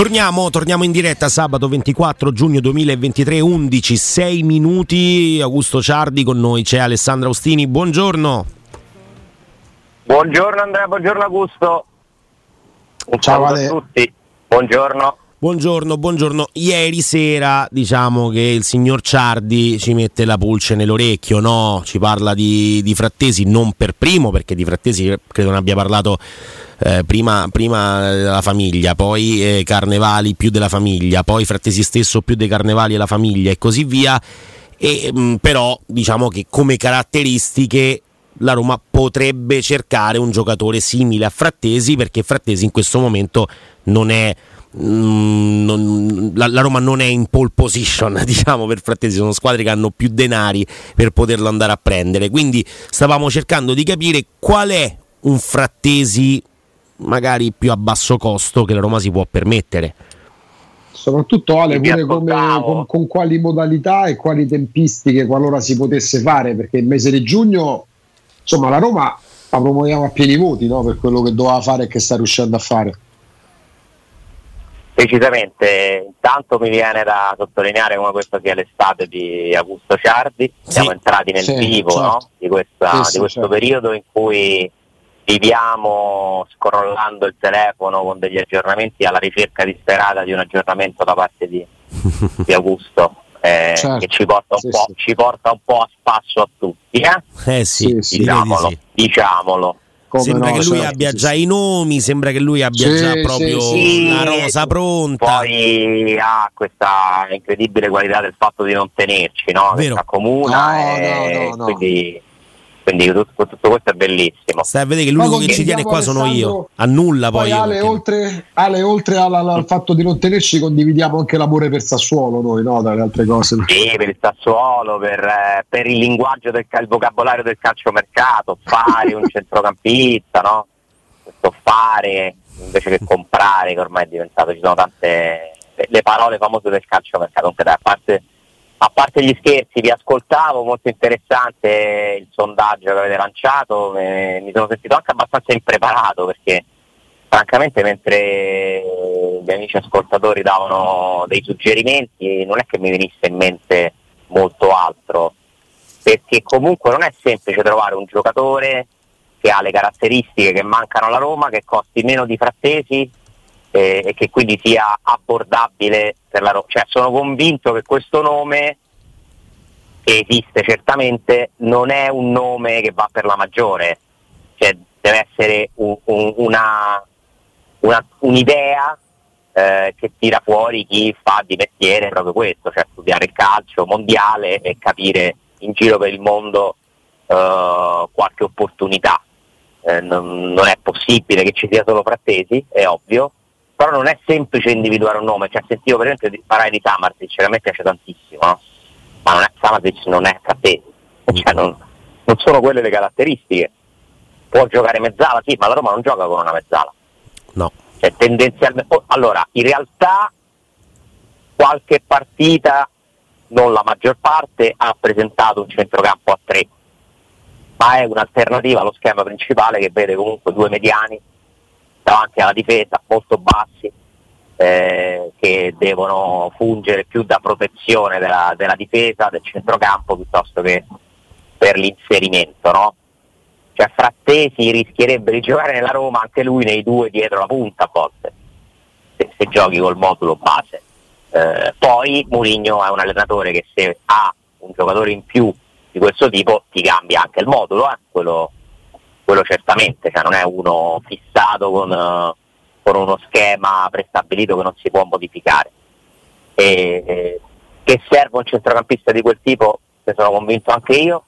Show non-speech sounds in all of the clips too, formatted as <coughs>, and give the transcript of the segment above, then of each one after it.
Torniamo, torniamo in diretta sabato 24 giugno 2023, 11, 6 minuti. Augusto Ciardi con noi, c'è Alessandra Ostini. Buongiorno. Buongiorno Andrea, buongiorno Augusto. Un Ciao, a tutti. Buongiorno. Buongiorno, buongiorno. Ieri sera diciamo che il signor Ciardi ci mette la pulce nell'orecchio, no? Ci parla di, di Frattesi, non per primo, perché di Frattesi credo ne abbia parlato eh, prima, prima della famiglia, poi eh, Carnevali più della famiglia, poi Frattesi stesso più dei Carnevali e la famiglia e così via. E, mh, però diciamo che come caratteristiche la Roma potrebbe cercare un giocatore simile a Frattesi perché Frattesi in questo momento non è mm, non- la, la Roma non è in pole position <laughs> diciamo per Frattesi sono squadre che hanno più denari per poterlo andare a prendere quindi stavamo cercando di capire qual è un Frattesi magari più a basso costo che la Roma si può permettere Soprattutto Ale, pure come, con, con quali modalità e quali tempistiche qualora si potesse fare, perché il mese di giugno, insomma, la Roma la promuoviamo a pieni voti no? per quello che doveva fare e che sta riuscendo a fare. Decisamente, intanto mi viene da sottolineare come questa sia l'estate di Augusto Ciardi. Siamo entrati nel Sì, vivo certo. no? di, questa- Sì, di sì, questo certo. periodo in cui viviamo scrollando il telefono con degli aggiornamenti alla ricerca disperata di un aggiornamento da parte di, <laughs> di Augusto. eh, Certo. che ci porta, un Sì, po', sì. ci porta un po' a spasso a tutti, eh? eh sì, Sì, sì. diciamolo, sì. diciamolo. Come sembra no, che lui certo, abbia sì, già sì. i nomi sembra che lui abbia Sì, già sì, proprio sì. la rosa pronta Poi ha questa incredibile qualità del fatto di non tenerci, no? Vero. si accomuna No, e no, no, no. quindi, quindi tutto, tutto questo è bellissimo. Stai a vedere che l'unico che ci tiene qua sono io. A nulla poi. Poi io, Ale, perché- oltre, Ale, oltre alla- al fatto di non tenerci, condividiamo anche l'amore per Sassuolo noi, no? Tra le altre cose. Sì, per il Sassuolo, per, eh, per il linguaggio del cal- il vocabolario del calciomercato, fare un <laughs> centrocampista, no? Questo fare invece che comprare, che ormai è diventato, ci sono tante le- le parole famose del calciomercato. Comunque, dai, a parte a parte gli scherzi, vi ascoltavo, molto interessante il sondaggio che avete lanciato, mi sono sentito anche abbastanza impreparato perché francamente mentre gli amici ascoltatori davano dei suggerimenti non è che mi venisse in mente molto altro, perché comunque non è semplice trovare un giocatore che ha le caratteristiche che mancano alla Roma, che costi meno di Frattesi eh, e che quindi sia abbordabile per la Roma. Cioè, sono convinto che questo nome, che esiste certamente, non è un nome che va per la maggiore, cioè, deve essere un- un- una, una- un'idea eh, che tira fuori chi fa di mestiere proprio questo, cioè studiare il calcio mondiale e capire in giro per il mondo eh, qualche opportunità. Eh, non, non è possibile che ci sia solo Frattesi, è ovvio, però non è semplice individuare un nome, cioè sentivo per esempio parlare di Samartic, che a me piace tantissimo, no? ma non è, Samartic non è Frattesi, cioè non, non sono quelle le caratteristiche. Può giocare mezzala, sì, ma la Roma non gioca con una mezzala. No. Cioè, tendenzialmente, oh, allora, in realtà qualche partita, non la maggior parte, ha presentato un centrocampo a tre, ma è un'alternativa allo schema principale che vede comunque due mediani davanti alla difesa molto bassi eh, che devono fungere più da protezione della, della difesa, del centrocampo piuttosto che per l'inserimento, no? Cioè Frattesi rischierebbe di giocare nella Roma anche lui nei due dietro la punta a volte, se, se giochi col modulo base. Eh, poi Mourinho è un allenatore che se ha un giocatore in più di questo tipo ti cambia anche il modulo, eh, quello, quello certamente, cioè non è uno fissato con, eh, con uno schema prestabilito che non si può modificare. E, che serve un centrocampista di quel tipo, ne sono convinto anche io,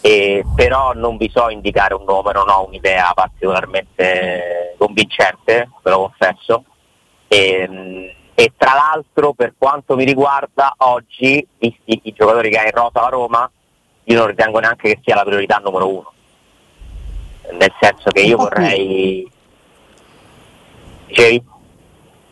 e però non vi so indicare un nome, non ho un'idea particolarmente convincente, ve lo confesso. E, e tra l'altro per quanto mi riguarda oggi, visti i giocatori che ha in rosa la Roma, io non ritengo neanche che sia la priorità numero uno. Nel senso che io vorrei... Dicevi?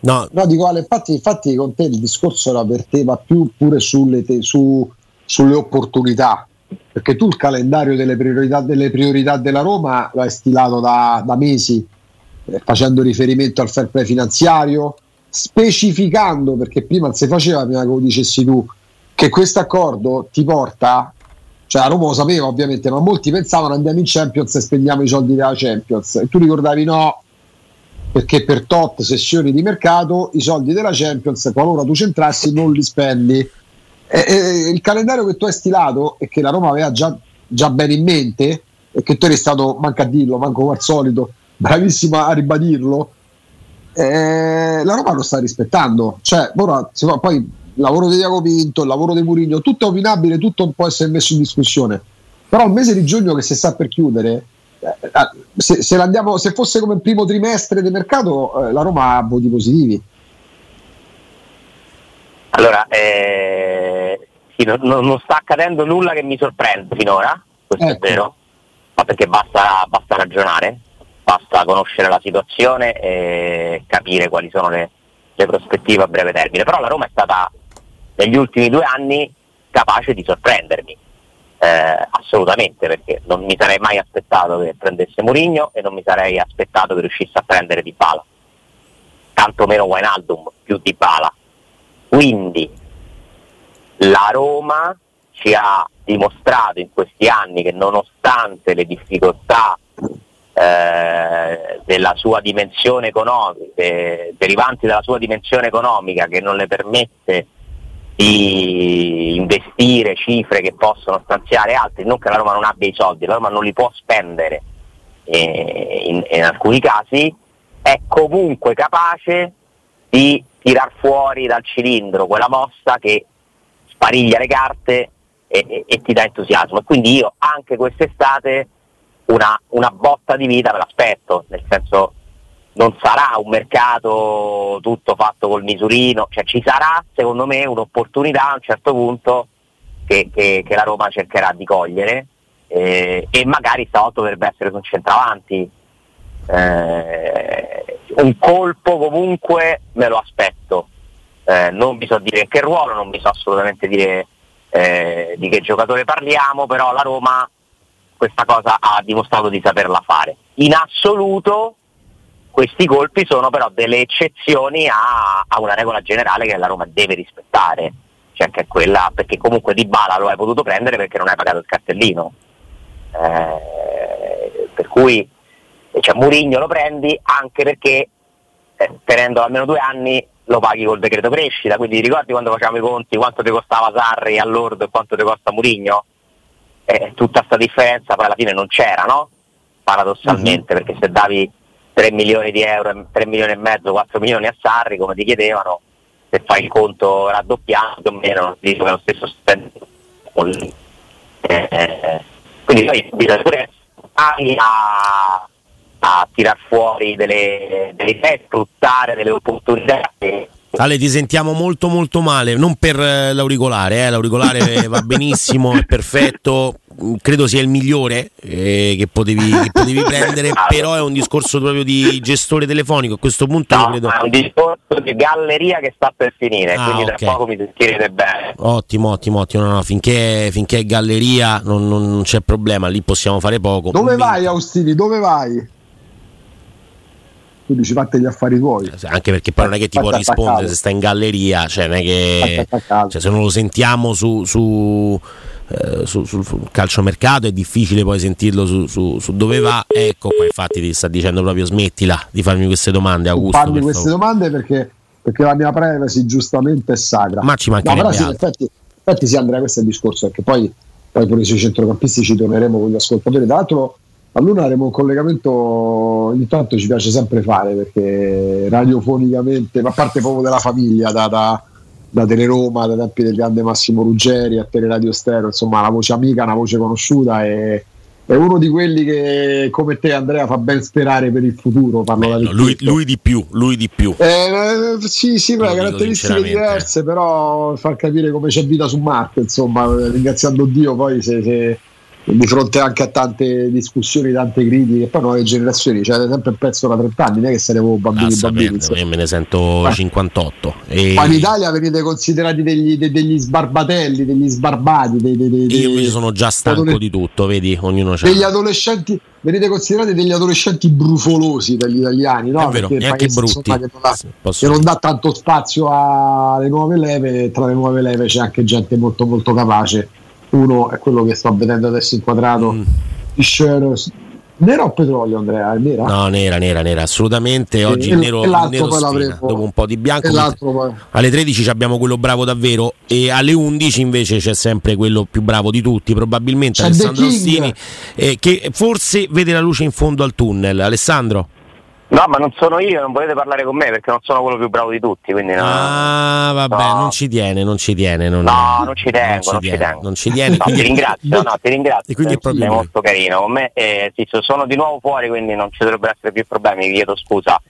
No, No, dico Ale, infatti, infatti con te il discorso la verteva più pure sulle, te- su- sulle opportunità, perché tu il calendario delle priorità, delle priorità della Roma lo hai stilato da, da mesi, eh, facendo riferimento al fair play finanziario, specificando, perché prima non si faceva, prima che lo dicessi tu, che questo accordo ti porta, cioè la Roma lo sapeva ovviamente, ma molti pensavano andiamo in Champions e spendiamo i soldi della Champions. E tu ricordavi no, perché per tot sessioni di mercato i soldi della Champions, qualora tu centrassi, non li spendi. E, e, il calendario che tu hai stilato e che la Roma aveva già, già bene in mente, e che tu eri stato, manca a dirlo, manco al solito, bravissimo a ribadirlo, eh, la Roma lo sta rispettando. Cioè, ora, poi il lavoro di Diago Pinto, il lavoro di Murigno, tutto è opinabile, tutto può essere messo in discussione. Però il mese di giugno che si sta per chiudere, eh, eh, se, se, se, fosse come il primo trimestre del mercato, eh, la Roma ha voti positivi. Allora, eh, sì, non, non, sta accadendo nulla che mi sorprende finora, questo ecco. è vero, ma perché basta, basta, ragionare, basta conoscere la situazione e capire quali sono le, le prospettive a breve termine. Però la Roma è stata negli ultimi due anni capace di sorprendermi. Eh, assolutamente perché non mi sarei mai aspettato che prendesse Mourinho e non mi sarei aspettato che riuscisse a prendere Di Bala tanto meno Wijnaldum più Di Bala quindi la Roma ci ha dimostrato in questi anni che nonostante le difficoltà eh, della sua dimensione economica, eh, derivanti dalla sua dimensione economica che non le permette di investire cifre che possono stanziare altri, non che la Roma non abbia i soldi, la Roma non li può spendere eh, in, in, alcuni casi, è comunque capace di tirar fuori dal cilindro quella mossa che spariglia le carte e, e, e ti dà entusiasmo. Quindi io anche quest'estate una, una botta di vita me l'aspetto, nel senso non sarà un mercato tutto fatto col misurino, cioè ci sarà secondo me un'opportunità a un certo punto che, che, che la Roma cercherà di cogliere eh, e magari stavolta dovrebbe essere con centravanti. Eh, un colpo comunque me lo aspetto, eh, non vi so dire in che ruolo, non vi so assolutamente dire eh, di che giocatore parliamo, però la Roma questa cosa ha dimostrato di saperla fare. In assoluto questi colpi sono però delle eccezioni a, a, una regola generale che la Roma deve rispettare, cioè che è quella, perché comunque di Bala lo hai potuto prendere perché non hai pagato il cartellino. Eh, per cui cioè, Murigno lo prendi anche perché eh, tenendo almeno due anni lo paghi col decreto crescita, quindi ricordi quando facciamo i conti quanto ti costava Sarri all'ordo e quanto ti costa Murigno? Eh, tutta questa differenza poi alla fine non c'era, no? Paradossalmente, mm-hmm. perché se davi 3 milioni di euro, 3 milioni e mezzo, 4 milioni a Sarri, come ti chiedevano, se fai il conto raddoppiato o meno, dico che è lo stesso stipendio. Eh, quindi poi bisogna pure a, a tirar fuori delle, delle idee, sfruttare delle opportunità che Ale, ti sentiamo molto molto male, non per eh, l'auricolare, eh, l'auricolare <laughs> va benissimo, è perfetto, credo sia il migliore eh, che, potevi, che, potevi, <laughs> prendere, però è un discorso proprio di gestore telefonico, a questo punto no, credo... è un discorso di galleria che sta per finire, ah, quindi okay. tra poco mi sentirete bene. Ottimo, ottimo, ottimo, no, no, finché, finché, è galleria non, non, c'è problema, lì possiamo fare poco. Dove vai Austini, dove vai? tu dici fate gli affari tuoi. Anche perché poi non è che ti può rispondere se sta in galleria, cioè non è che cioè, se non lo sentiamo su, su, eh, su, sul calciomercato è difficile poi sentirlo su, su, su, dove va. Ecco qua, infatti ti sta dicendo proprio smettila di farmi queste domande, Augusto. Farmi queste domande perché, perché, la mia privacy giustamente è sacra. Ma ci mancherebbe no, però sì, effetti, effetti sì Andrea, questo è il discorso, perché poi, poi pure sui centrocampisti ci torneremo con gli ascoltatori. Tra l'altro a Luna avremo un collegamento ogni tanto ci piace sempre fare perché radiofonicamente, ma a parte proprio della famiglia, da, da, da Teleroma, dai tempi del grande Massimo Ruggeri a Teleradio Stereo, insomma una voce amica, una voce conosciuta e è uno di quelli che come te Andrea fa ben sperare per il futuro Bello, lui, lui, di più lui di più. Eh, sì sì ha caratteristiche diverse però fa capire come c'è vita su Marte insomma ringraziando Dio poi se, se di fronte anche a tante discussioni, tante critiche, poi nuove generazioni, cioè sempre il pezzo da 30 anni, non è che saremo bambini ah, bambini. Io me ne sento ma, 58. E... Ma in Italia venite considerati degli, degli sbarbatelli, degli sbarbati. Dei, dei, dei, io invece sono già stanco adole- di tutto, vedi, ognuno c'ha. Degli adolescenti, venite considerati degli adolescenti brufolosi dagli italiani, no? È vero, Perché anche brutti. Che non, ha, che non dà tanto spazio alle nuove leve, tra le nuove leve c'è anche gente molto molto capace uno è quello che sto vedendo adesso inquadrato mm. Fisher Nera o petrolio Andrea? È nera? No, nera, nera, nera, assolutamente. Oggi il nero, il nero sfina, dopo un po' di bianco. Alle 13 abbiamo quello bravo davvero e alle 11 invece c'è sempre quello più bravo di tutti, probabilmente c'è Alessandro Ostini, eh, che forse vede la luce in fondo al tunnel. Alessandro? No, ma non sono io, non volete parlare con me perché non sono quello più bravo di tutti. Quindi no. Ah, vabbè, no. non ci tiene, non ci tiene. Non, no, non ci tengo, non ci, non tengo. Non ci tiene. No, ti ringrazio, no, ti ringrazio. E quindi è proprio Sei molto carino con me. Eh, sì, sono di nuovo fuori, quindi non ci dovrebbero essere più problemi. Vi chiedo scusa.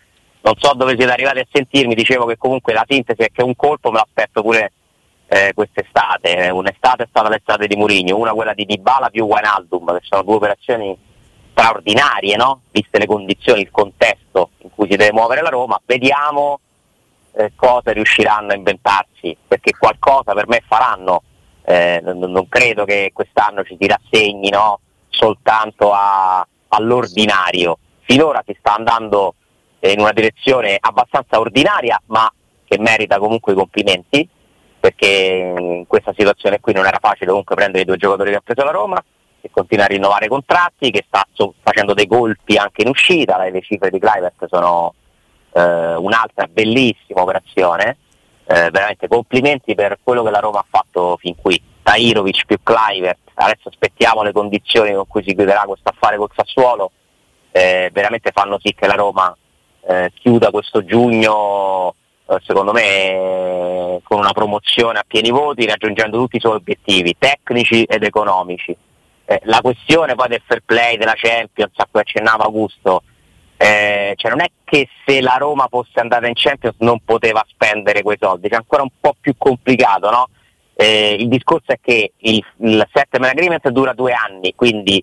Non so dove siete arrivati a sentirmi, dicevo che comunque la sintesi è che un colpo me l'aspetto pure eh, quest'estate. Un'estate è stata l'estate di Murigno, una quella di Dybala più Wijnaldum, che sono due operazioni straordinarie, no? viste le condizioni, il contesto in cui si deve muovere la Roma, vediamo eh, cosa riusciranno a inventarsi, perché qualcosa per me faranno, eh, non, non, credo che quest'anno ci si rassegni no? soltanto a, all'ordinario, finora si sta andando in una direzione abbastanza ordinaria ma che merita comunque i complimenti, perché in questa situazione qui non era facile comunque prendere i due giocatori che ha preso la Roma, che continua a rinnovare contratti, che sta facendo dei colpi anche in uscita, le cifre di Clivert sono eh, un'altra bellissima operazione, eh, veramente complimenti per quello che la Roma ha fatto fin qui, Tairovic più Clivert, adesso aspettiamo le condizioni con cui si chiuderà questo affare col Sassuolo, eh, veramente fanno sì che la Roma eh, chiuda questo giugno eh, secondo me con una promozione a pieni voti, raggiungendo tutti i suoi obiettivi tecnici ed economici eh, la questione poi del fair play della Champions a cui accennava Augusto, eh, cioè non è che se la Roma fosse andata in Champions non poteva spendere quei soldi, c'è ancora un po' più complicato, no? eh, il discorso è che il, il settlement agreement dura due anni, quindi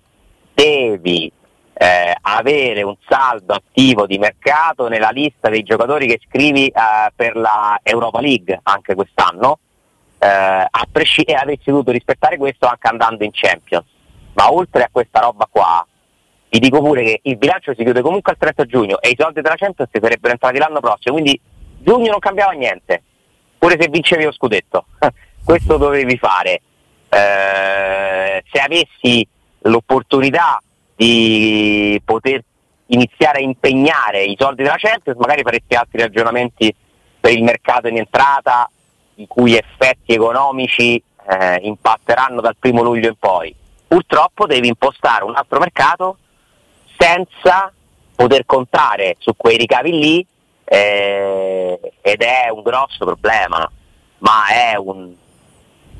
devi eh, avere un saldo attivo di mercato nella lista dei giocatori che scrivi eh, per la Europa League anche quest'anno eh, a presci- e avresti dovuto rispettare questo anche andando in Champions ma oltre a questa roba qua, vi dico pure che il bilancio si chiude comunque al 30 giugno e i soldi della Champions si sarebbero entrati l'anno prossimo, quindi giugno non cambiava niente, pure se vincevi lo scudetto. <laughs> Questo dovevi fare. Eh, se avessi l'opportunità di poter iniziare a impegnare i soldi della Champions, magari faresti altri ragionamenti per il mercato in entrata, i cui effetti economici eh, impatteranno dal primo luglio in poi purtroppo devi impostare un altro mercato senza poter contare su quei ricavi lì eh, ed è un grosso problema, ma è un,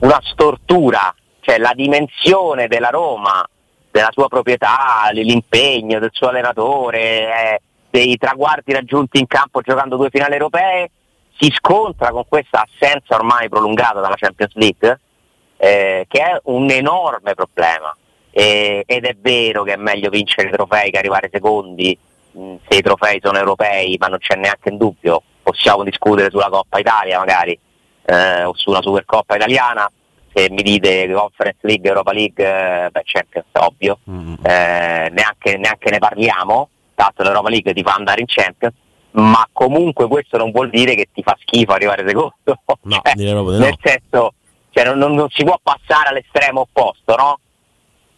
una stortura, cioè la dimensione della Roma, della sua proprietà, l'impegno del suo allenatore, eh, dei traguardi raggiunti in campo giocando due finali europee, si scontra con questa assenza ormai prolungata dalla Champions League eh, che è un enorme problema. Eh, ed è vero che è meglio vincere i trofei che arrivare secondi mh, se i trofei sono europei, ma non c'è neanche in dubbio. Possiamo discutere sulla Coppa Italia magari eh, o su una Supercoppa italiana. Se mi dite Conference League, Europa League, eh, beh Champions è ovvio, mm. eh, neanche, neanche ne parliamo, tanto l'Europa League ti fa andare in Champions, ma comunque questo non vuol dire che ti fa schifo arrivare secondo. No, <laughs> cioè, nel senso, cioè non, non, non, si può passare all'estremo opposto, no?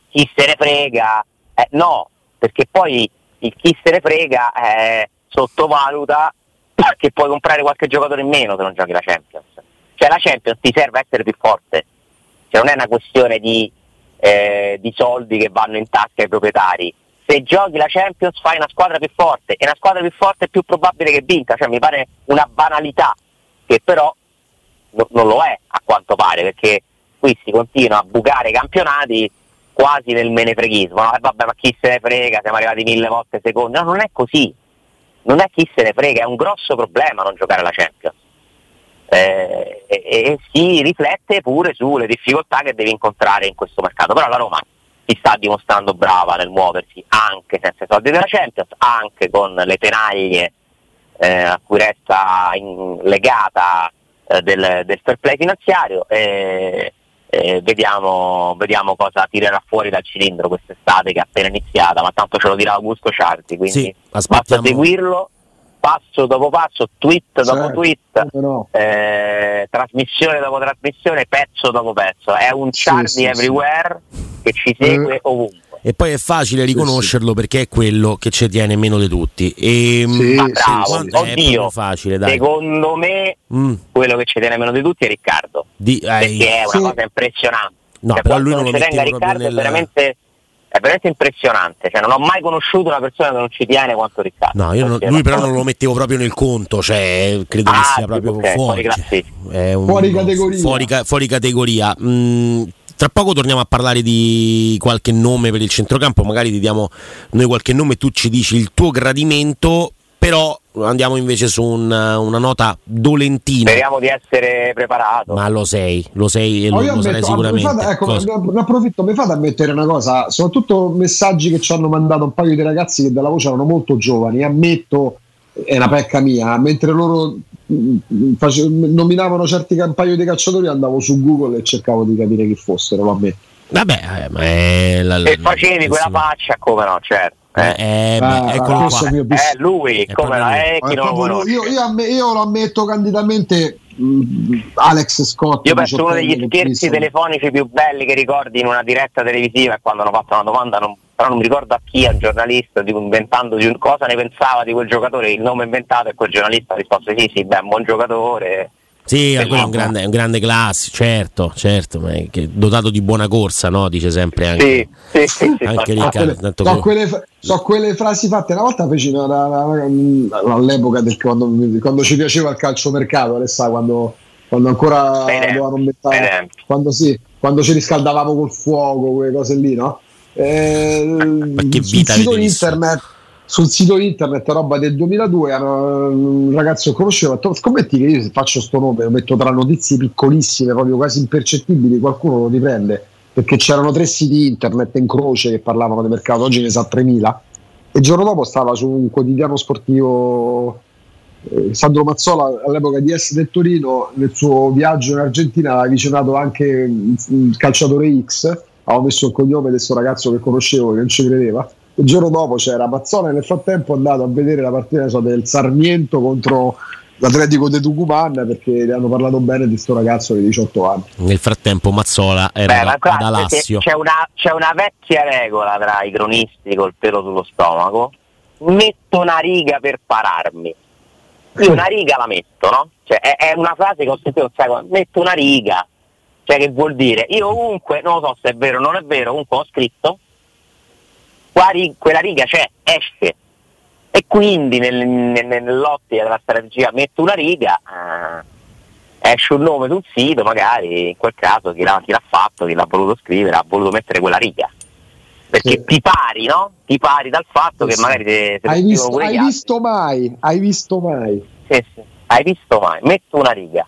Chi se ne frega, eh, no, perché poi il chi se ne frega eh, sottovaluta <coughs> che puoi comprare qualche giocatore in meno se non giochi la Champions. Cioè la Champions ti serve a essere più forte, cioè non è una questione di, eh, di soldi che vanno in tasca ai proprietari. Se giochi la Champions fai una squadra più forte e una squadra più forte è più probabile che vinca, cioè mi pare una banalità che però non lo è a quanto pare, perché qui si continua a bucare i campionati quasi nel menefreghismo. No? E vabbè, ma chi se ne frega, siamo arrivati mille volte secondi. No, non è così. Non è chi se ne frega, è un grosso problema non giocare alla Champions. Eh, e, e, si riflette pure sulle difficoltà che devi incontrare in questo mercato. Però la Roma si sta dimostrando brava nel muoversi anche senza i soldi della Champions, anche con le tenaglie eh, a cui resta in, legata eh, del, del, fair play finanziario e, e vediamo, vediamo, cosa tirerà fuori dal cilindro quest'estate che è appena iniziata, ma tanto ce lo dirà Augusto Ciardi, quindi sì, basta seguirlo passo dopo passo, tweet certo, dopo tweet, no. eh, trasmissione dopo trasmissione, pezzo dopo pezzo. È un Ciardi sì, sì, everywhere che ci segue eh. ovunque e poi è facile riconoscerlo sì, sì. perché è quello che ci tiene meno di tutti. E, mm, sì, ah, bravo, oddio, facile, dai. secondo me mm. quello che ci tiene meno di tutti è Riccardo, di, perché è una cosa impressionante. No, cioè, però lui non lo tenga Riccardo nel... è veramente è veramente impressionante. Cioè, non ho mai conosciuto una persona che non ci tiene quanto Riccardo. No, io non, lui però non lo mettevo proprio nel conto, cioè credo ah, che sia proprio okay, fuori, fuori, cioè, un, fuori categoria. Fuori, fuori categoria. Mm, tra poco torniamo a parlare di qualche nome per il centrocampo, magari ti diamo noi qualche nome e tu ci dici il tuo gradimento, però andiamo invece su un, una nota dolentina. Speriamo di essere preparato. Ma lo sei, lo sei e lo, lo sarai sicuramente. Fate, ecco, ne approfitto, mi fate ammettere una cosa, soprattutto messaggi che ci hanno mandato un paio di ragazzi che dalla voce erano molto giovani, ammetto, è una pecca mia, mentre loro face, nominavano certi un paio di cacciatori andavo su Google e cercavo di capire chi fossero vabbè. Vabbè eh, ma è la, e facevi quella faccia come no certo eh, eh, ah, eccolo qua. È lui, è come no, è chi non lo io, io, io, lo ammetto candidamente mm, Alex Scott io penso uno degli scherzi telefonici più belli che ricordi in una diretta televisiva è quando hanno fatto una domanda non però non mi ricordo a chi, al giornalista, tipo, inventando di un, cosa ne pensava di quel giocatore, il nome inventato e quel giornalista ha risposto sì, sì, beh, un buon giocatore. Sì, è un grande, è un grande classe, certo, certo, ma è dotato di buona corsa, no? Dice sempre anche, sì, sì, sì, anche Riccardo. So, quelle, so quelle frasi fatte una volta feci una, una, una, all'epoca del, quando, quando, ci piaceva il calciomercato, Alessà, quando, quando ancora dovevano mettere, quando, sì, quando ci riscaldavamo col fuoco, quelle cose lì, no? Eh, sul sito, internet, sul sito internet roba del 2002 hanno, un ragazzo che conoscevo ha detto scommetti che io se faccio sto nome lo metto tra notizie piccolissime proprio quasi impercettibili qualcuno lo riprende. Perché c'erano tre siti internet in croce che parlavano di mercato oggi ne sa 3000 e il giorno dopo stava su un quotidiano sportivo eh, Sandro Mazzola all'epoca di S del Torino nel suo viaggio in Argentina aveva avvicinato anche il calciatore X avevo messo il cognome di questo ragazzo che conoscevo che non ci credeva. Il giorno dopo c'era Mazzola nel frattempo è andato a vedere la partita so, del Sarmiento contro l'Atletico de Tucumán perché ne hanno parlato bene di questo ragazzo di 18 anni. Nel frattempo Mazzola era Beh, ad Alassio. C'è una, c'è una vecchia regola tra i cronisti col pelo sullo stomaco. Metto una riga per pararmi. Io una riga la metto, no? Cioè, è, è una frase che ho sentito secolo. Metto una riga cioè che vuol dire? Io comunque, non lo so se è vero o non è vero, comunque ho scritto, quella riga c'è, esce. E quindi nel, nel, nell'ottica della strategia metto una riga, eh, esce un nome sul sito, magari in quel caso chi l'ha, chi l'ha fatto, chi l'ha voluto scrivere, ha voluto mettere quella riga perché sì. ti pari, no? Ti pari dal fatto sì, che magari te, te hai, visto, hai visto, mai, hai visto mai. Sì, sì, hai visto mai, metto una riga.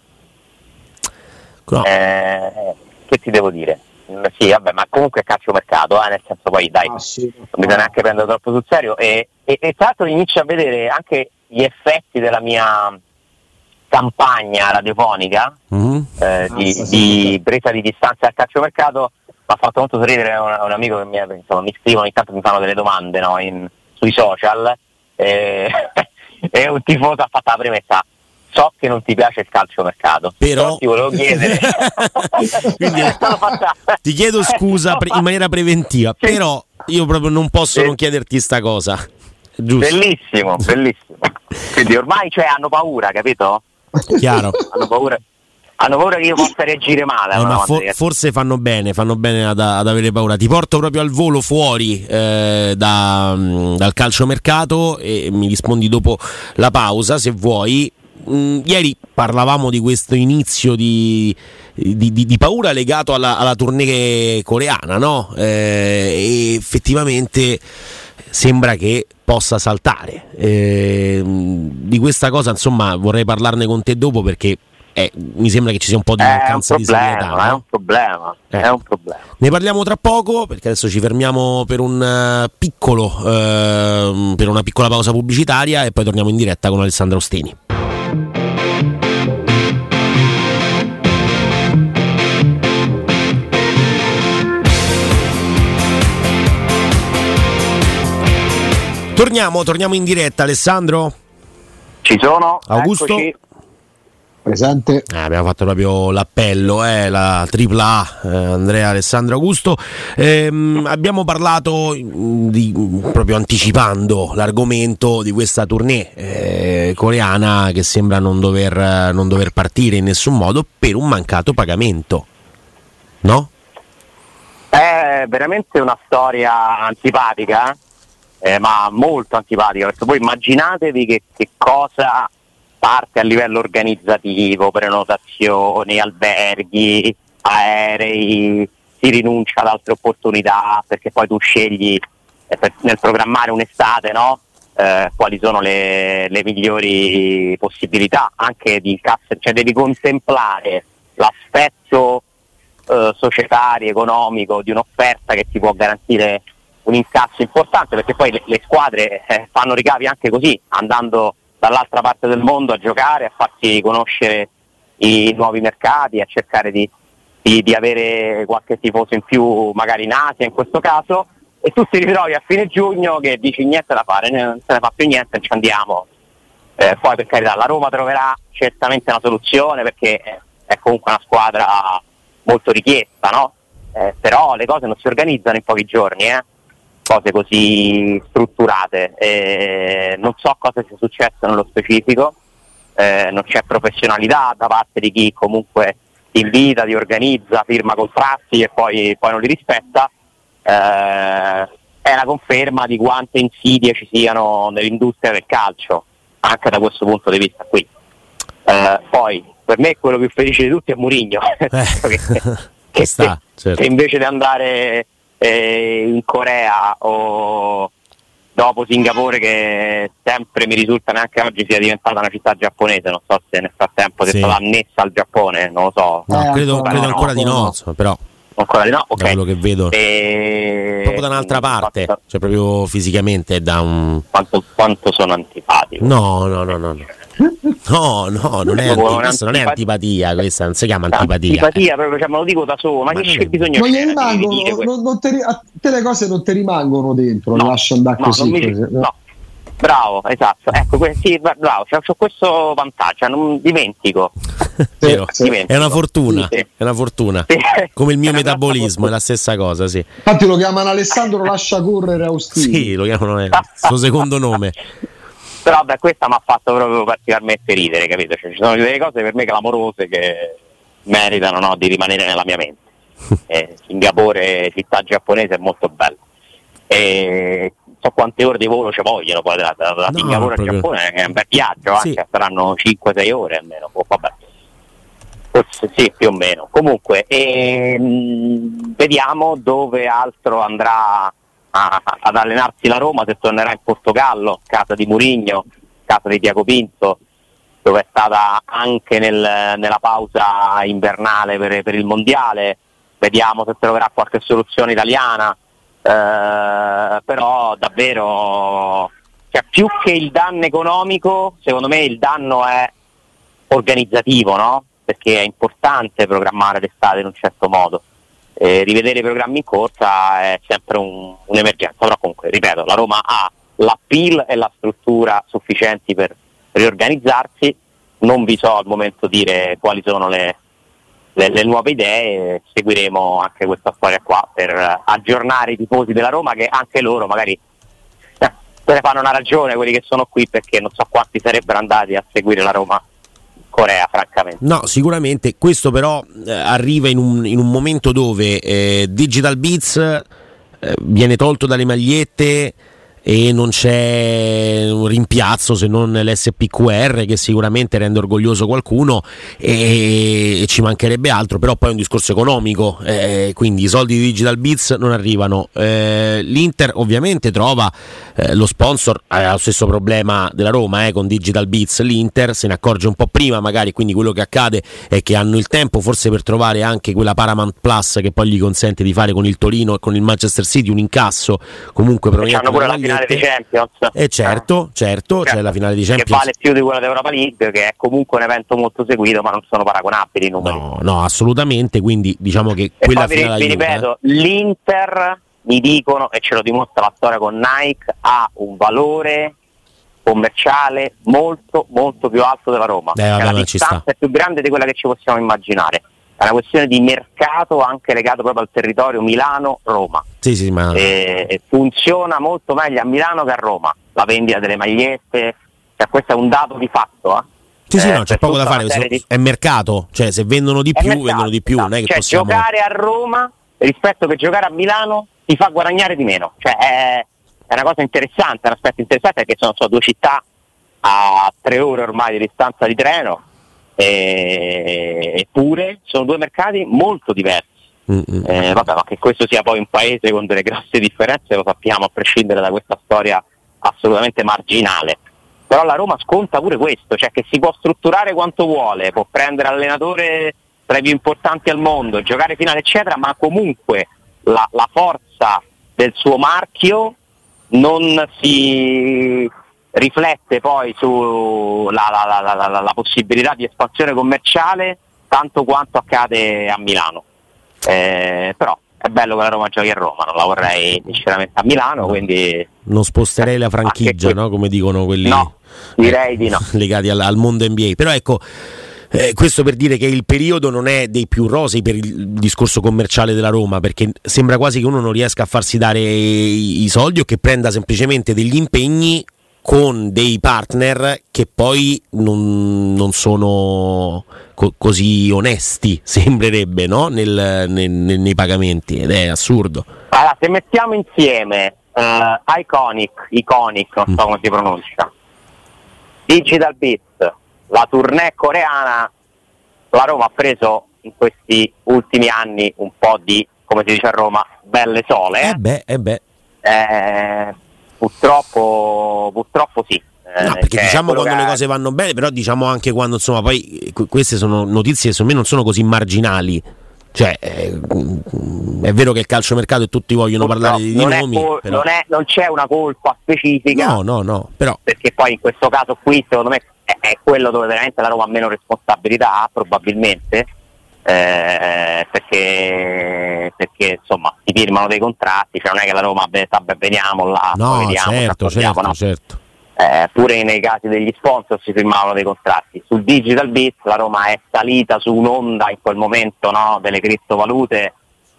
No. Eh, che ti devo dire? Mm, sì, vabbè, ma comunque è calcio mercato, eh, nel senso poi dai, ah, sì. non bisogna neanche prendere troppo sul serio. E, e, e tra l'altro inizio a vedere anche gli effetti della mia campagna radiofonica mm-hmm. eh, ah, di, di, presa di distanza al calciomercato mi ha fatto molto sorridere un, un amico che mi, insomma, mi scrivono ogni tanto mi fanno delle domande no, in, sui social eh, <laughs> e un tifoso ha fatto la premessa so che non ti piace il calciomercato, però, però ti volevo chiedere. <laughs> Quindi, ti chiedo scusa in maniera preventiva, sì. però io proprio non posso sì. non chiederti sta cosa. Giusto. Bellissimo, bellissimo. Quindi ormai cioè, hanno paura, capito? Chiaro. hanno paura hanno paura che io possa reagire male. Eh, ma for- forse fanno bene, fanno bene ad, ad, avere paura. Ti porto proprio al volo fuori eh, da, dal calciomercato e mi rispondi dopo la pausa se vuoi mh, mm, ieri parlavamo di questo inizio di, di, di, di paura legato alla, alla tournée coreana, no? Eh, e effettivamente sembra che possa saltare. Eh, di questa cosa, insomma, vorrei parlarne con te dopo perché eh, mi sembra che ci sia un po' di mancanza di serietà. No? È un problema, eh. è un problema. Ne parliamo tra poco perché adesso ci fermiamo per un uh, piccolo, uh, per una piccola pausa pubblicitaria e poi torniamo in diretta con Alessandro Ostini. Torniamo, torniamo in diretta, Alessandro. Ci sono. Augusto. Eccoci. Presente. Eh, abbiamo fatto proprio l'appello, eh, la tripla A, eh, Andrea Alessandro Augusto. Ehm, abbiamo parlato di, proprio anticipando l'argomento di questa tournée eh, coreana che sembra non dover, non dover partire in nessun modo per un mancato pagamento. No? È veramente una storia antipatica eh, ma molto antipatica, perché voi immaginatevi che, che cosa parte a livello organizzativo, prenotazioni, alberghi, aerei, si rinuncia ad altre opportunità perché poi tu scegli eh, nel programmare un'estate no? eh, quali sono le, le, migliori possibilità anche di cassa, cioè devi contemplare l'aspetto eh, societario, economico di un'offerta che ti può garantire un incasso importante perché poi le, le squadre eh, fanno ricavi anche così, andando dall'altra parte del mondo a giocare, a farsi conoscere i nuovi mercati, a cercare di, di, di avere qualche tifoso in più magari in Asia in questo caso e tu ti ritrovi a fine giugno che dici niente da fare, non se ne fa più niente, ci andiamo. Eh, poi per carità la Roma troverà certamente una soluzione perché è comunque una squadra molto richiesta, no? eh, però le cose non si organizzano in pochi giorni. Eh? Cose così strutturate. Eh, non so cosa sia successo nello specifico, eh, non c'è professionalità da parte di chi comunque invita, ti organizza, firma contratti e poi, poi non li rispetta. Eh, è la conferma di quante insidie ci siano nell'industria del calcio, anche da questo punto di vista qui. Eh, poi per me quello più felice di tutti è Murigno, eh. <laughs> che, che, sta, certo. che invece di andare eh, in Corea o dopo Singapore che sempre mi risulta neanche oggi sia diventata una città giapponese, non so se nel frattempo sì. è stata annessa al Giappone, non lo so. No, eh, credo, credo ancora no, di no, no. però ancora di no, ok. Da quello che vedo. E... Proprio da un'altra parte, quanto... cioè proprio fisicamente da un... Quanto, quanto sono antipatico. No, no, no, no. no. No, no, non è, anti- questa non è antipatia, questa non si chiama antipatia. Antipatia, proprio, cioè, me lo dico da solo, ma, ma che c'è bisogno non gli rimangono, non, non te, a te le cose non ti rimangono dentro, no, lascia andare no, così. Mi, così no. Bravo, esatto. Ecco, sì, bravo, c'ho, c'ho questo vantaggio, non dimentico. <laughs> Sì, sì. dimentico. È una fortuna, sì, è una fortuna. Come il <laughs> mio metabolismo, è la stessa cosa, sì. Infatti lo chiamano Alessandro lascia correre Austini. Sì, lo chiamano il suo secondo nome. <laughs> Però beh, questa mi ha fatto proprio particolarmente ridere, capito? Cioè, ci sono delle cose per me clamorose che meritano no, di rimanere nella mia mente. Eh, Singapore, città giapponese, è molto bella. E so quante ore di volo ci vogliono poi da, da, no, Singapore proprio... a Giappone è un bel viaggio, sì. anche saranno 5-6 ore almeno. Oh, vabbè. Forse sì, più o meno. Comunque, ehm, vediamo dove altro andrà a, ad allenarsi la Roma se tornerà in Portogallo, casa di Murigno, casa di Tiago Pinto, dove è stata anche nel, nella pausa invernale per, per, il mondiale. Vediamo se troverà qualche soluzione italiana. Eh, però davvero cioè, più che il danno economico, secondo me il danno è organizzativo, no? Perché è importante programmare l'estate in un certo modo. Eh, rivedere i programmi in corsa è sempre un, un'emergenza, però comunque, ripeto, la Roma ha l'appeal e la struttura sufficienti per riorganizzarsi, non vi so al momento dire quali sono le, le, le nuove idee, seguiremo anche questa storia qua per aggiornare i tifosi della Roma che anche loro magari eh, se ne fanno una ragione quelli che sono qui perché non so quanti sarebbero andati a seguire la Roma Corea, francamente. No, sicuramente questo però eh, arriva in un, in un, momento dove eh, Digital Beats eh, viene tolto dalle magliette e non c'è un rimpiazzo se non l'SPQR che sicuramente rende orgoglioso qualcuno e, e ci mancherebbe altro, però poi è un discorso economico, eh, quindi i soldi di Digital Beats non arrivano. Eh, L'Inter ovviamente trova eh, lo sponsor, ha lo stesso problema della Roma eh, con Digital Beats, l'Inter se ne accorge un po' prima magari, quindi quello che accade è che hanno il tempo forse per trovare anche quella Paramount Plus che poi gli consente di fare con il Torino e con il Manchester City un incasso comunque la finale di Champions. Eh certo, certo, certo, c'è la finale di Champions. Che vale più di quella d'Europa League, che è comunque un evento molto seguito, ma non sono paragonabili i numeri. No, no, assolutamente, quindi diciamo che e quella finale vi, vi ripeto, eh. l'Inter mi dicono, e ce lo dimostra la storia con Nike, ha un valore commerciale molto molto più alto della Roma. Eh, vabbè, la distanza è più grande di quella che ci possiamo immaginare. È una questione di mercato anche legato proprio al territorio Milano-Roma. Sì, sì, ma... e funziona molto meglio a Milano che a Roma. La vendita delle magliette, cioè, questo è un dato di fatto. Eh? Sì, sì, no, c'è poco da fare, di... è mercato, cioè se vendono di più, mercato, vendono di più, esatto. non è che cioè, possiamo... giocare a Roma rispetto che giocare a Milano ti fa guadagnare di meno, cioè è, è una cosa interessante, è un aspetto interessante perché sono so, due città a tre ore ormai di distanza di treno, eppure sono due mercati molto diversi. Mm-hmm. Eh, vabbè, ma che questo sia poi un paese con delle grosse differenze lo sappiamo a prescindere da questa storia assolutamente marginale. Però la Roma sconta pure questo, cioè che si può strutturare quanto vuole, può prendere allenatore tra i più importanti al mondo, giocare finale eccetera, ma comunque la, la forza del suo marchio non si riflette poi sulla la, la, la, possibilità di espansione commerciale tanto quanto accade a Milano. Eh, però è bello che la Roma giochi a Roma, non la vorrei sinceramente a Milano, quindi... Non sposterei la franchigia, no? come dicono quelli no, direi di no. <laughs> legati al, al mondo NBA. Però ecco, eh, questo per dire che il periodo non è dei più rosei per il discorso commerciale della Roma, perché sembra quasi che uno non riesca a farsi dare i, i soldi o che prenda semplicemente degli impegni con dei partner che poi non, non sono co- così onesti, <laughs> sembrerebbe, no? nel, nel, nei pagamenti ed è assurdo. Allora, se mettiamo insieme uh, Iconic, Iconic, non so mm. come si pronuncia, Digital Beats, la tournée coreana, la Roma ha preso in questi ultimi anni un po' di, come si dice a Roma, belle sole. Eh beh, eh beh. Eh, purtroppo, purtroppo sì. Eh, no, perché diciamo quando le cose vanno bene, però diciamo anche quando insomma poi queste sono notizie che secondo me non sono così marginali. Cioè, è, mm, è vero che il calciomercato e tutti vogliono Purtroppo, parlare di, di non nomi. Però... non, è, non, c'è una colpa specifica. No, no, no. Però... Perché poi in questo caso qui, secondo me, è, è quello dove veramente la Roma ha meno responsabilità, probabilmente. Eh, perché, perché, insomma si firmano dei contratti, cioè non è che la Roma sta veniamo là, no, vediamo, certo, certo, no? certo. Eh, pure nei casi degli sponsor si firmavano dei contratti. Sul Digital Bit la Roma è salita su un'onda in quel momento no, delle criptovalute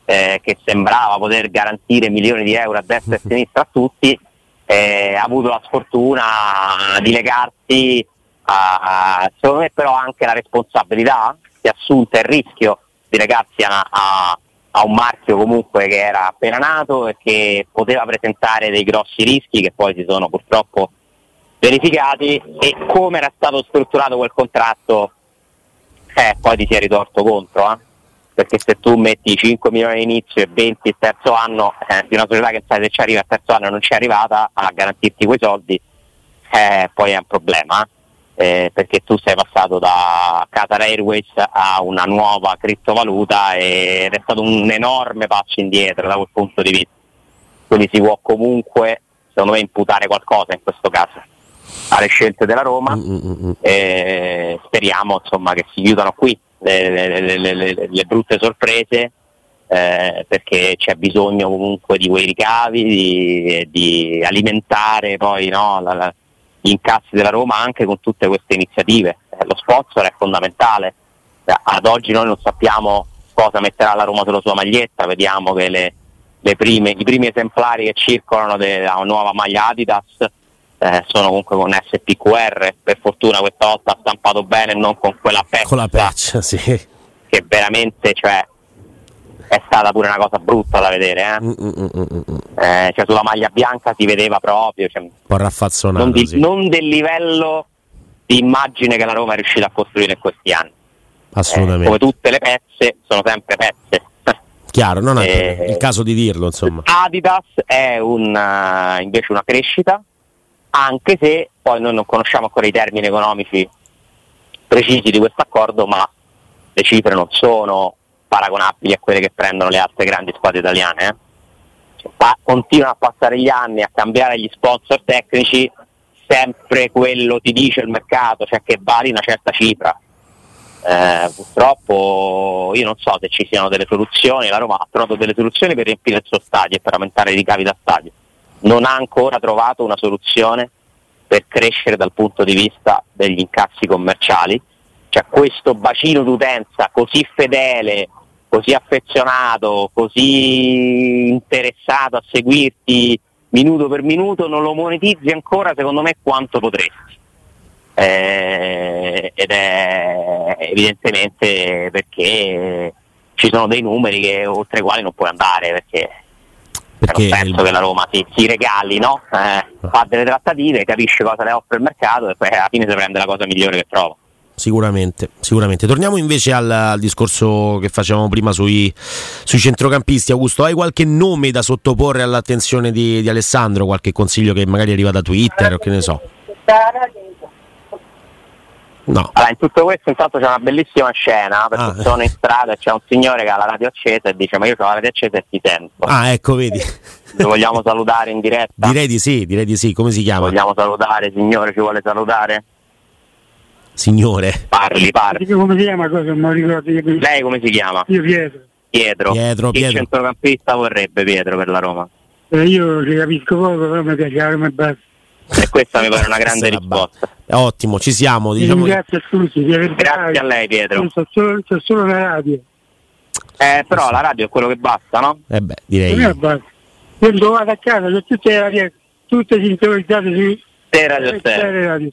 eh, che sembrava poter garantire milioni di euro a destra e a <laughs> sinistra a tutti, eh, ha avuto la sfortuna di legarsi a, a, secondo me però anche la responsabilità si è assunta il rischio di legarsi a, a, a, un marchio comunque che era appena nato e che poteva presentare dei grossi rischi che poi si sono purtroppo verificati e come era stato strutturato quel contratto eh, poi ti si è ritorto contro eh? perché se tu metti 5 milioni all'inizio e 20 il terzo anno eh, di una società che sai se ci arriva il terzo anno e non ci è arrivata a garantirti quei soldi eh, poi è un problema eh eh, perché tu sei passato da Qatar Airways a una nuova criptovaluta ed è stato un enorme passo indietro da quel punto di vista. Quindi si può comunque, secondo me, imputare qualcosa in questo caso alle scelte della Roma mm-hmm. e speriamo insomma, che si chiudano qui le, le, le, le brutte sorprese eh, perché c'è bisogno comunque di quei ricavi, di, di alimentare poi no, la, la, gli incassi della Roma anche con tutte queste iniziative. Eh, lo sponsor è fondamentale. Eh, ad oggi noi non sappiamo cosa metterà la Roma sulla sua maglietta, vediamo che le, le prime, i primi esemplari che circolano della nuova maglia Adidas eh, sono comunque con SPQR, per fortuna questa volta ha stampato bene e non con quella patch. Con la patch, sì. Che veramente, cioè, è stata pure una cosa brutta da vedere. Eh? Mm, mm, mm, mm, mm. eh, cioè, sulla maglia bianca si vedeva proprio. Cioè, un po' raffazzonato. Non, di, sì. non, del livello di immagine che la Roma è riuscita a costruire in questi anni. Assolutamente. Eh, come tutte le pezze, sono sempre pezze. <laughs> Chiaro, non è eh, il caso di dirlo. Insomma. Adidas è un, uh, invece una crescita, anche se poi noi non conosciamo ancora i termini economici precisi di questo accordo, ma le cifre non sono paragonabili a quelle che prendono le altre grandi squadre italiane. Eh? Cioè, continuano a passare gli anni, a cambiare gli sponsor tecnici, sempre quello ti dice il mercato, cioè che vali una certa cifra. Eh, purtroppo io non so se ci siano delle soluzioni, la Roma ha trovato delle soluzioni per riempire il suo stadio e per aumentare i ricavi da stadio, non ha ancora trovato una soluzione per crescere dal punto di vista degli incassi commerciali, cioè questo bacino d'utenza così fedele, così affezionato, così interessato a seguirti minuto per minuto, non lo monetizzi ancora secondo me quanto potresti. Eh, ed è evidentemente perché ci sono dei numeri che, oltre i quali non puoi andare perché, perché non penso il... che la Roma si, si regali, no? eh, fa delle trattative, capisce cosa le offre il mercato e poi alla fine si prende la cosa migliore che trova sicuramente, sicuramente. Torniamo invece al, al discorso che facevamo prima sui, sui, centrocampisti. Augusto, hai qualche nome da sottoporre all'attenzione di, di, Alessandro? Qualche consiglio che magari arriva da Twitter o che ne so? No. Allora, in tutto questo intanto c'è una bellissima scena perché ah. sono in strada e c'è un signore che ha la radio accesa e dice ma io ho la radio accesa e ti sento. Ah ecco vedi. Lo vogliamo salutare in diretta? Direi di sì, direi di sì, come si chiama? Vogliamo salutare, signore, ci vuole salutare? Signore. Parli, parli. Come si chiama? Cosa? Non ricordo Lei come si chiama? Io Pietro. Pietro. Pietro, che Pietro. centrocampista vorrebbe Pietro per la Roma? Eh, io ci capisco poco, però mi piace la Roma e basta. E questa mi pare una <laughs> grande risposta. Ottimo, ci siamo. Diciamo grazie a tutti. Grazie a lei Pietro. C'è solo, c'è solo la radio. Eh, però sì. la radio è quello che basta, no? Eh beh, direi. Non è basta. Io quando vado a casa, c'è tutte le radio, tutte sintonizzate su... Te radio, te. radio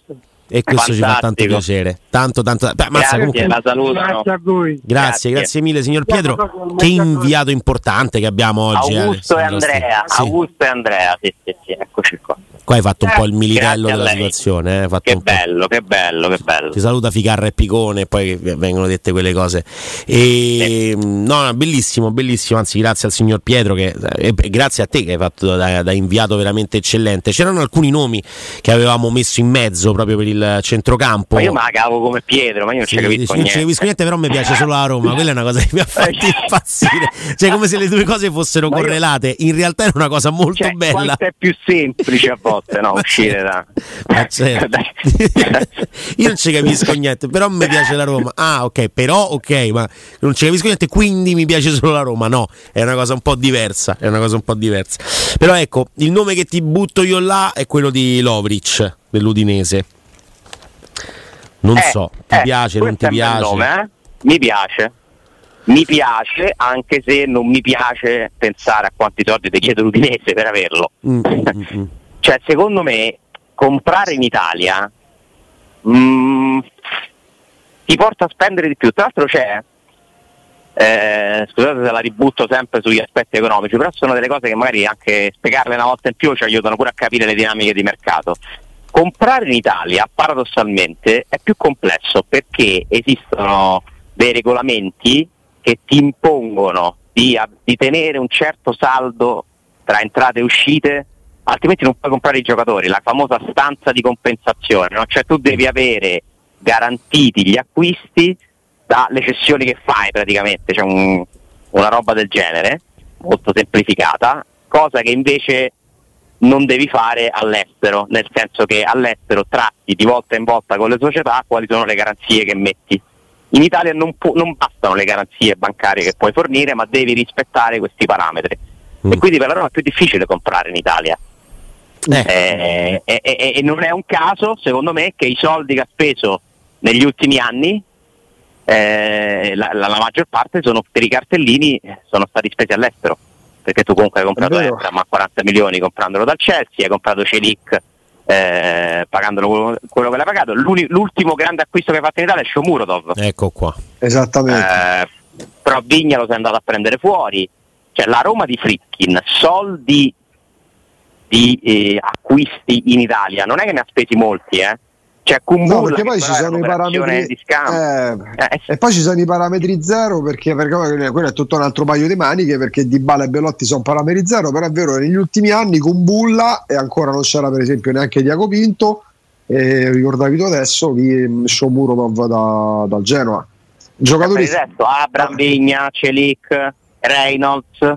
e questo Fantastico. ci fa tanto piacere. Tanto, tanto. Beh, mazza, comunque... la saluto. Grazie a voi. Grazie, grazie, grazie mille, signor Pietro. Che inviato importante che abbiamo oggi. Augusto eh, e Andrea. Sì. Augusto e Andrea, sì, sì, sì, eccoci qua. Qua hai fatto un po' il militello della situazione. Eh? Che bello, che bello, che bello. Ti saluta Ficarra e Picone e poi vengono dette quelle cose. E, sì. No, no, bellissimo, bellissimo. Anzi, grazie al signor Pietro che, e grazie a te che hai fatto da, da, inviato veramente eccellente. C'erano alcuni nomi che avevamo messo in mezzo proprio per il centrocampo. Ma io me la cavo come Pietro, ma io non sì, ci capisco non ci capisco niente, però mi piace solo la Roma. Quella è una cosa che mi ha fatto <laughs> impazzire. Cioè, come se le due cose fossero ma correlate. In realtà è una cosa molto cioè, bella. È più semplice a volte volte, no? <laughs> Uscire da... Ma certo. <laughs> <laughs> Io non ci capisco niente, però mi piace la Roma. Ah, ok, però ok, ma non ci capisco niente, quindi mi piace solo la Roma. No, è una cosa un po' diversa, è una cosa un po' diversa. Però ecco, il nome che ti butto io là è quello di Lovric, dell'Udinese. Non eh, so, ti eh, piace, non ti piace? Nome, eh? Mi piace mi piace, anche se non mi piace pensare a quanti soldi ti chiede l'Udinese per averlo. Mm, mm, mm. mm. Cioè, secondo me, comprare in Italia mh, mm, ti porta a spendere di più. Tra l'altro c'è, eh, scusate se la ributto sempre sugli aspetti economici, però sono delle cose che magari anche spiegarle una volta in più ci aiutano pure a capire le dinamiche di mercato. Comprare in Italia paradossalmente è più complesso perché esistono dei regolamenti che ti impongono di, di tenere un certo saldo tra entrate e uscite altrimenti non puoi comprare i giocatori, la famosa stanza di compensazione, no? cioè tu devi avere garantiti gli acquisti dalle cessioni che fai praticamente, cioè un, una roba del genere, molto semplificata, cosa che invece non devi fare all'estero, nel senso che all'estero tratti di volta in volta con le società quali sono le garanzie che metti. In Italia non, pu- non bastano le garanzie bancarie che puoi fornire, ma devi rispettare questi parametri. Mm. E quindi per la Roma è più difficile comprare in Italia. Eh. Eh, e, e, non è un caso, secondo me, che i soldi che ha speso negli ultimi anni, eh, la, la, la, maggior parte sono per i cartellini sono stati spesi all'estero. Perché tu comunque hai comprato Ebram a 40 milioni comprandolo dal Chelsea, hai comprato Celic eh, pagandolo quello, che l'ha pagato. L'ultimo grande acquisto che hai fatto in Italia è Shomurodov. Ecco qua. Esattamente. Eh, però però Vigna lo sei andato a prendere fuori. Cioè la Roma di Fritkin, soldi di eh, acquisti in Italia, non è che ne ha spesi molti, eh? Cioè, no, perché poi ci sono i parametri di scambio. Eh, eh, e poi ci sono i parametri zero perché, perché quello è tutto un altro paio di maniche perché Di Bala e Belotti sono parametri zero però è vero negli ultimi anni con Bulla e ancora non c'era per esempio neanche Diaco Pinto e ricordavi tu adesso di Shomurodov da, dal Genoa giocatori detto, Abram, Vigna, Celic Reynolds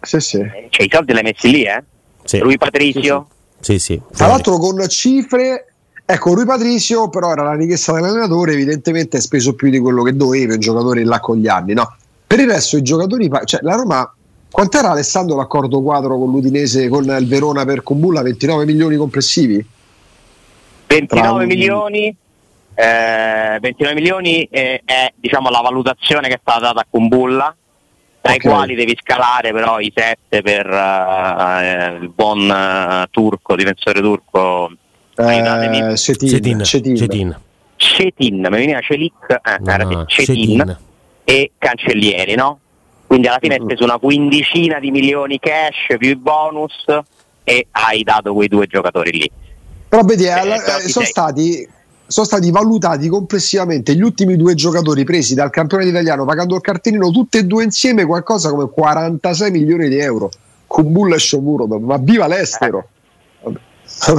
sì, sì. cioè i soldi li hai messi lì eh? Sì. Lui Patrizio sì, sì. Tra l'altro con cifre Ecco, Rui Patricio però era la richiesta dell'allenatore, evidentemente ha speso più di quello che doveva, un giocatore là con gli anni, no? Per il resto i giocatori, cioè la Roma, quant'era Alessandro l'accordo quadro con l'Udinese, con il Verona per Combulla? 29 milioni complessivi? 29 Tra... milioni, eh, 29 milioni è, è diciamo, la valutazione che è stata data a Combulla, dai okay. quali devi scalare però i 7 per uh, il buon uh, turco, difensore turco eh, Cetin, Cetin. Mi veniva Celic, eh, no, Cetin, e Cancellieri, no? Quindi alla fine hai speso una quindicina di milioni cash più i bonus e hai dato quei due giocatori lì. Però vedi, eh, eh, sono, stati, sono stati valutati complessivamente gli ultimi due giocatori presi dal campione italiano pagando il cartellino tutti e due insieme qualcosa come 46 milioni di euro con Bulla e Shomurodov ma viva l'estero eh.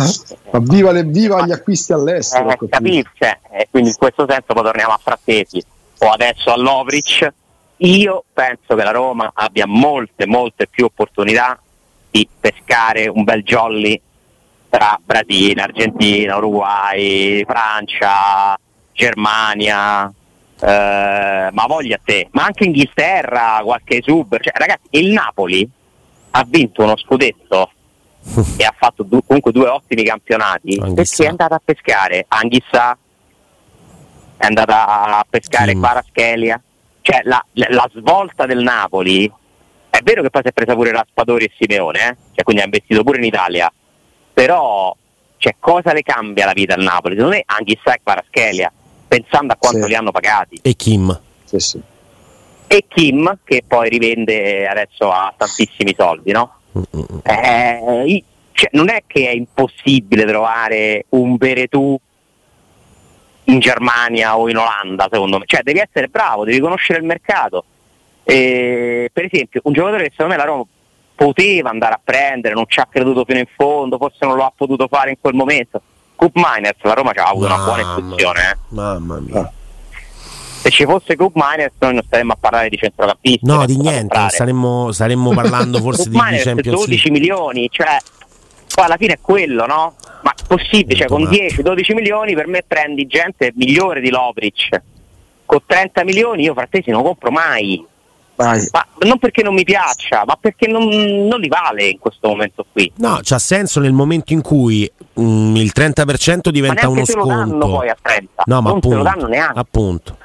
Ma viva, le, viva gli acquisti all'estero. Eh, capisce, e quindi in questo senso poi torniamo a Frattesi o adesso a Lovric. Io penso che la Roma abbia molte, molte più opportunità di pescare un bel jolly tra Brasile, Argentina, Uruguay, Francia, Germania, eh, ma voglia te, ma anche Inghilterra, qualche sub. Cioè, ragazzi, il Napoli ha vinto uno scudetto <laughs> e ha fatto du- comunque due ottimi campionati Anghissà. perché è andata a pescare Anghissà è andata a pescare Paraschelia cioè la, la, svolta del Napoli è vero che poi si è presa pure Raspadori e Simeone eh? cioè, quindi ha investito pure in Italia però cioè, cosa le cambia la vita al Napoli? secondo me Anghissà e Paraschelia pensando a quanto sì. li hanno pagati e Kim sì, sì. e Kim che poi rivende adesso a tantissimi soldi no? Eh, cioè, non è che è impossibile trovare un Veretù in Germania o in Olanda, secondo me. Cioè, devi essere bravo, devi conoscere il mercato. E, per esempio, un giocatore che secondo me la Roma poteva andare a prendere, non ci ha creduto fino in fondo, forse non lo ha potuto fare in quel momento. Coop Miners, la Roma ci ha avuto Mamma una buona istruzione. Eh. Mamma mia se ci fosse Coop Miners noi non staremmo a parlare di centrocampista no di niente saremmo, saremmo, parlando forse di, di Champions 12 milioni cioè poi alla fine è quello no? ma possibile cioè, con 10-12 milioni per me prendi gente migliore di Lovrich con 30 milioni io Frattesi non compro mai Vai. Ma non perché non mi piaccia, ma perché non, non, li vale in questo momento qui. No, c'ha senso nel momento in cui mm, il 30% diventa uno sconto. Ma lo danno poi a 30. No, ma non appunto, lo danno neanche. Appunto.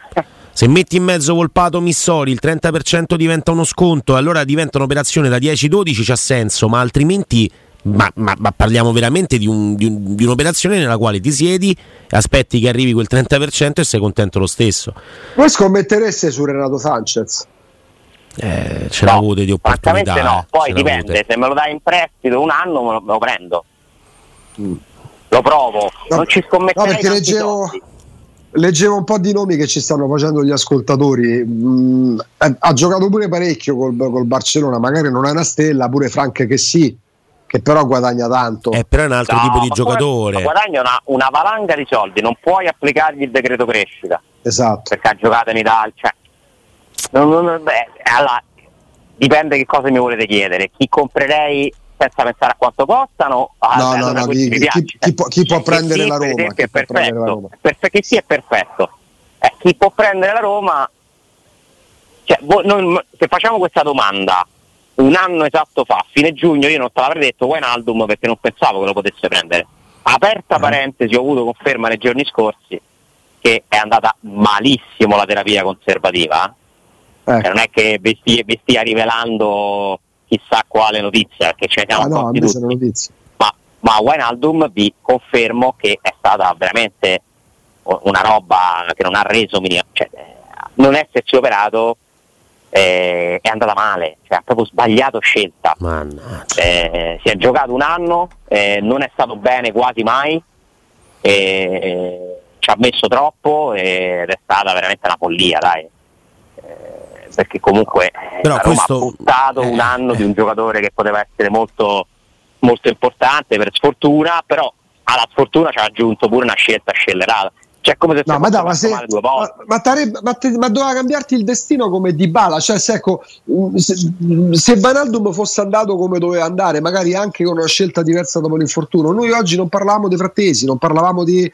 Se metti in mezzo Volpato Missori il 30% diventa uno sconto e allora diventa un'operazione da 10-12 c'ha senso, ma altrimenti ma, ma, ma parliamo veramente di, un, di, un, di, un'operazione nella quale ti siedi, aspetti che arrivi quel 30% e sei contento lo stesso. Voi scommettereste su Renato Sanchez? Eh, ce no, l'avute di opportunità. No, poi dipende, l'avute. se me lo dai in prestito un anno me lo, me lo prendo. Mm. Lo provo, no, non ci scommetterei. No, perché leggevo, leggevo un po' di nomi che ci stanno facendo gli ascoltatori. Mm, ha giocato pure parecchio col, col, Barcellona, magari non è una stella, pure Frank che sì, che però guadagna tanto. Eh, però è un altro no, tipo di giocatore. Guadagna una, una, valanga di soldi, non puoi applicargli il decreto crescita. Esatto. Perché ha giocato in Italia. Cioè, non, non, beh, allora, dipende che cosa mi volete chiedere. Chi comprerei senza pensare a quanto costano. Ah, no, no, no, chi, chi, chi, può, chi, può, prendere sì, la Roma? Esempio, è perfetto. Roma. Perfe- che sì, è perfetto. Eh, chi può prendere la Roma? Cioè, vo- noi, se facciamo questa domanda un anno esatto fa, fine giugno, io non te l'avrei detto Wijnaldum perché non pensavo che lo potesse prendere. Aperta eh. parentesi, ho avuto conferma nei giorni scorsi che è andata malissimo la terapia conservativa. Eh. Cioè, non è che vi stia, vi stia rivelando chissà quale notizia, che ce ne siamo ah, no, tutti. Ma, ma Wijnaldum vi confermo che è stata veramente una roba che non ha reso minimo, cioè, non esserci operato eh, è andata male, cioè ha proprio sbagliato scelta. Eh, si è giocato un anno, eh, non è stato bene quasi mai, ci ha messo troppo ed è stata veramente una follia, dai. Eh, perché comunque eh, Però Roma questo... ha buttato un anno di un giocatore che poteva essere molto, molto importante per sfortuna, però alla sfortuna ci ha aggiunto pure una scelta scellerata. Cioè, come se no, ma, da, ma, se, ma, ma, tarebbe, ma, te, ma, doveva cambiarti il destino come Di Bala. Cioè, se, ecco, se, se Vanaldum fosse andato come doveva andare, magari anche con una scelta diversa dopo l'infortunio, noi oggi non parlavamo di frattesi, non parlavamo di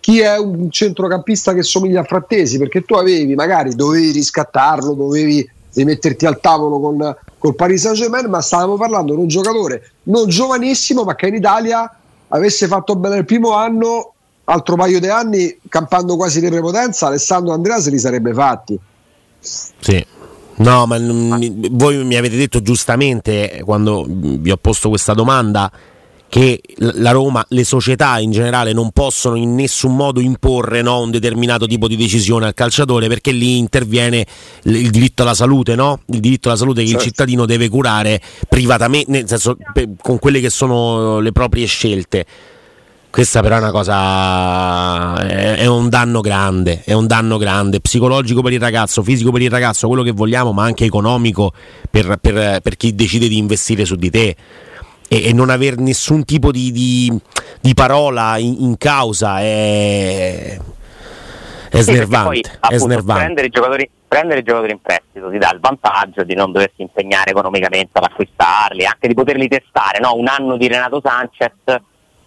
chi è un centrocampista che somiglia a Frattesi, perché tu avevi, magari dovevi riscattarlo, dovevi rimetterti al tavolo con, col Paris Saint Germain, ma stavamo parlando di un giocatore non giovanissimo, ma che in Italia avesse fatto bene il primo anno altro paio di anni campando quasi di prepotenza, Alessandro Andrea se li sarebbe fatti. Sì. No, ma voi mi avete detto giustamente quando vi ho posto questa domanda che la Roma, le società in generale non possono in nessun modo imporre no, un determinato tipo di decisione al calciatore perché lì interviene il diritto alla salute, no? il diritto alla salute che certo. il cittadino deve curare privatamente, nel senso con quelle che sono le proprie scelte. Questa però è una cosa, è, un danno grande, è un danno grande, psicologico per il ragazzo, fisico per il ragazzo, quello che vogliamo, ma anche economico per, per, per chi decide di investire su di te. E, e non avere nessun tipo di, di, di parola in, in, causa è, è snervante. Sì, poi, appunto, è snervante. Prendere, i giocatori, prendere i giocatori in prestito ti dà il vantaggio di non doversi impegnare economicamente ad acquistarli, anche di poterli testare. No? Un anno di Renato Sanchez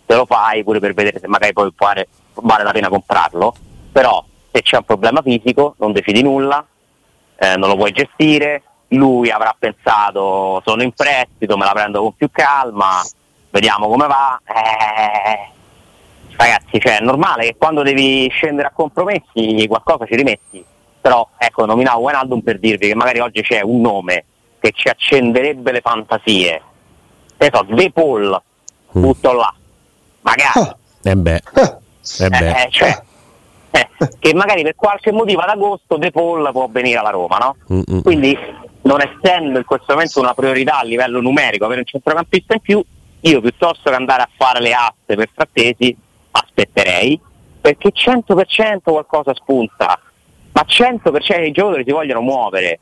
te lo fai pure per vedere se magari poi vale, vale la pena comprarlo, però se c'è un problema fisico non decidi nulla, eh, non lo puoi gestire, lui avrà pensato sono in prestito, me la prendo con più calma, vediamo come va. Eh, ragazzi, cioè, è normale che quando devi scendere a compromessi qualcosa ci rimetti, però ecco, nominavo Wijnaldum per dirvi che magari oggi c'è un nome che ci accenderebbe le fantasie. Che so, De Paul, tutto là magari. Oh. Eh beh. Eh beh. Eh, cioè, eh, che magari per qualche motivo ad agosto De Paul può venire alla Roma, no? Mm-mm. Quindi non essendo in questo momento una priorità a livello numerico avere un centrocampista in più, io piuttosto che andare a fare le aste per frattesi aspetterei perché 100% qualcosa spunta, ma 100% i giocatori si vogliono muovere.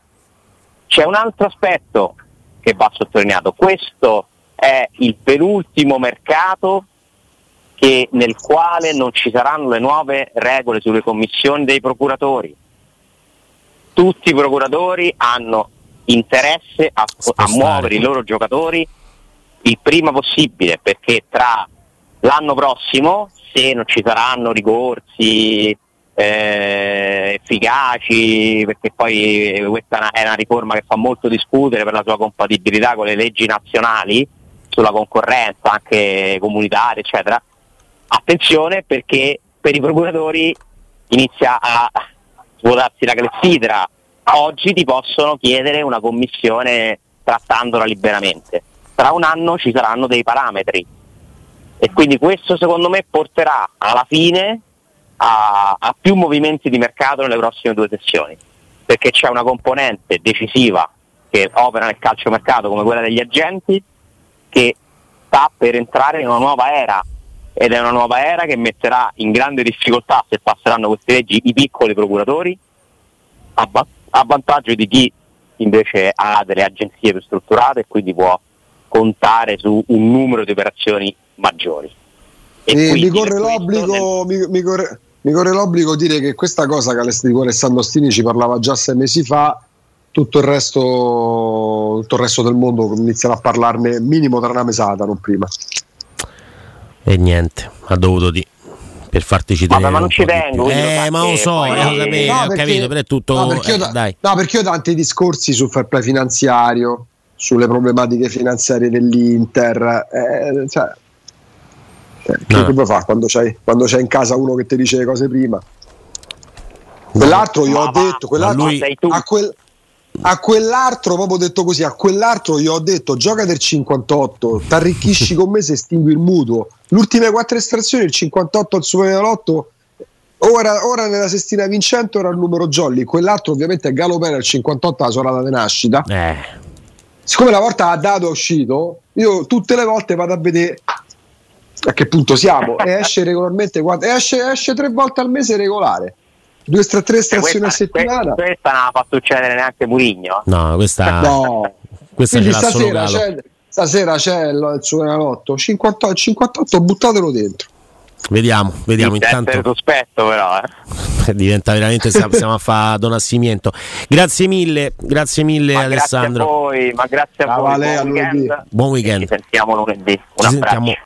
C'è un altro aspetto che va sottolineato, questo è il penultimo mercato che, nel quale non ci saranno le nuove regole sulle commissioni dei procuratori. Tutti i procuratori hanno interesse a, a muovere i loro giocatori il prima possibile perché tra l'anno prossimo, se non ci saranno ricorsi eh, efficaci, perché poi questa è una riforma che fa molto discutere per la sua compatibilità con le leggi nazionali sulla concorrenza, anche comunitaria, eccetera, attenzione perché per i procuratori inizia a svuotarsi la clessidra. Oggi ti possono chiedere una commissione trattandola liberamente. Tra un anno ci saranno dei parametri. E quindi questo secondo me porterà alla fine a, a più movimenti di mercato nelle prossime due sessioni, perché c'è una componente decisiva che opera nel calciomercato come quella degli agenti che sta per entrare in una nuova era. Ed è una nuova era che metterà in grande difficoltà se passeranno queste leggi i piccoli procuratori a, va- a vantaggio di chi invece ha delle agenzie più strutturate e quindi può contare su un numero di operazioni maggiori. E e mi, corre l'obbligo, nel... mi, mi, corre, mi corre l'obbligo dire che questa cosa che di cui Alessandro Stini ci parlava già sei mesi fa, tutto il, resto, tutto il resto del mondo inizierà a parlarne minimo tra una mesata, non prima. E niente, ha dovuto dire per farti citare. Vabbè, ma non ci tengo. Eh, ma lo so, poi... eh, sapevo, no, ho perché, capito, però è tutto. No perché, eh, dai. no, perché io ho tanti discorsi sul fair play finanziario, sulle problematiche finanziarie dell'Inter. Eh, cioè, cioè, che no. puoi fare quando c'hai, quando c'hai in casa uno che ti dice le cose prima? Quell'altro io ho detto, quell'altro, lui... a, quel, a quell'altro, proprio detto così, a quell'altro io ho detto gioca del 58, ti arricchisci con me se estingui il mutuo. L'ultime quattro estrazioni, il 58 al Superenalotto Ora, ora, nella sestina vincente era il numero Jolly, quell'altro ovviamente è Galopera il 58 la sorella di nascita. Eh. Siccome la volta ha dato è uscito, io tutte le volte vado a vedere a che punto siamo e esce regolarmente esce, esce tre volte al mese regolare. Due stra- tre estrazioni a settimana. Questa non la fa succedere neanche Murigno. No, questa, no. questa Quindi stasera c'è, stasera c'è il, il Superenalotto 58, 58 buttatelo dentro. Vediamo, vediamo intanto. sospetto però, eh. <laughs> Diventa veramente siamo <laughs> a fare donassimiento. Grazie mille, grazie mille ma Alessandro. Grazie a voi, ma grazie a Ciao, voi. Buon, weekend. Buon weekend. Ci sentiamo lunedì. Un Ci sentiamo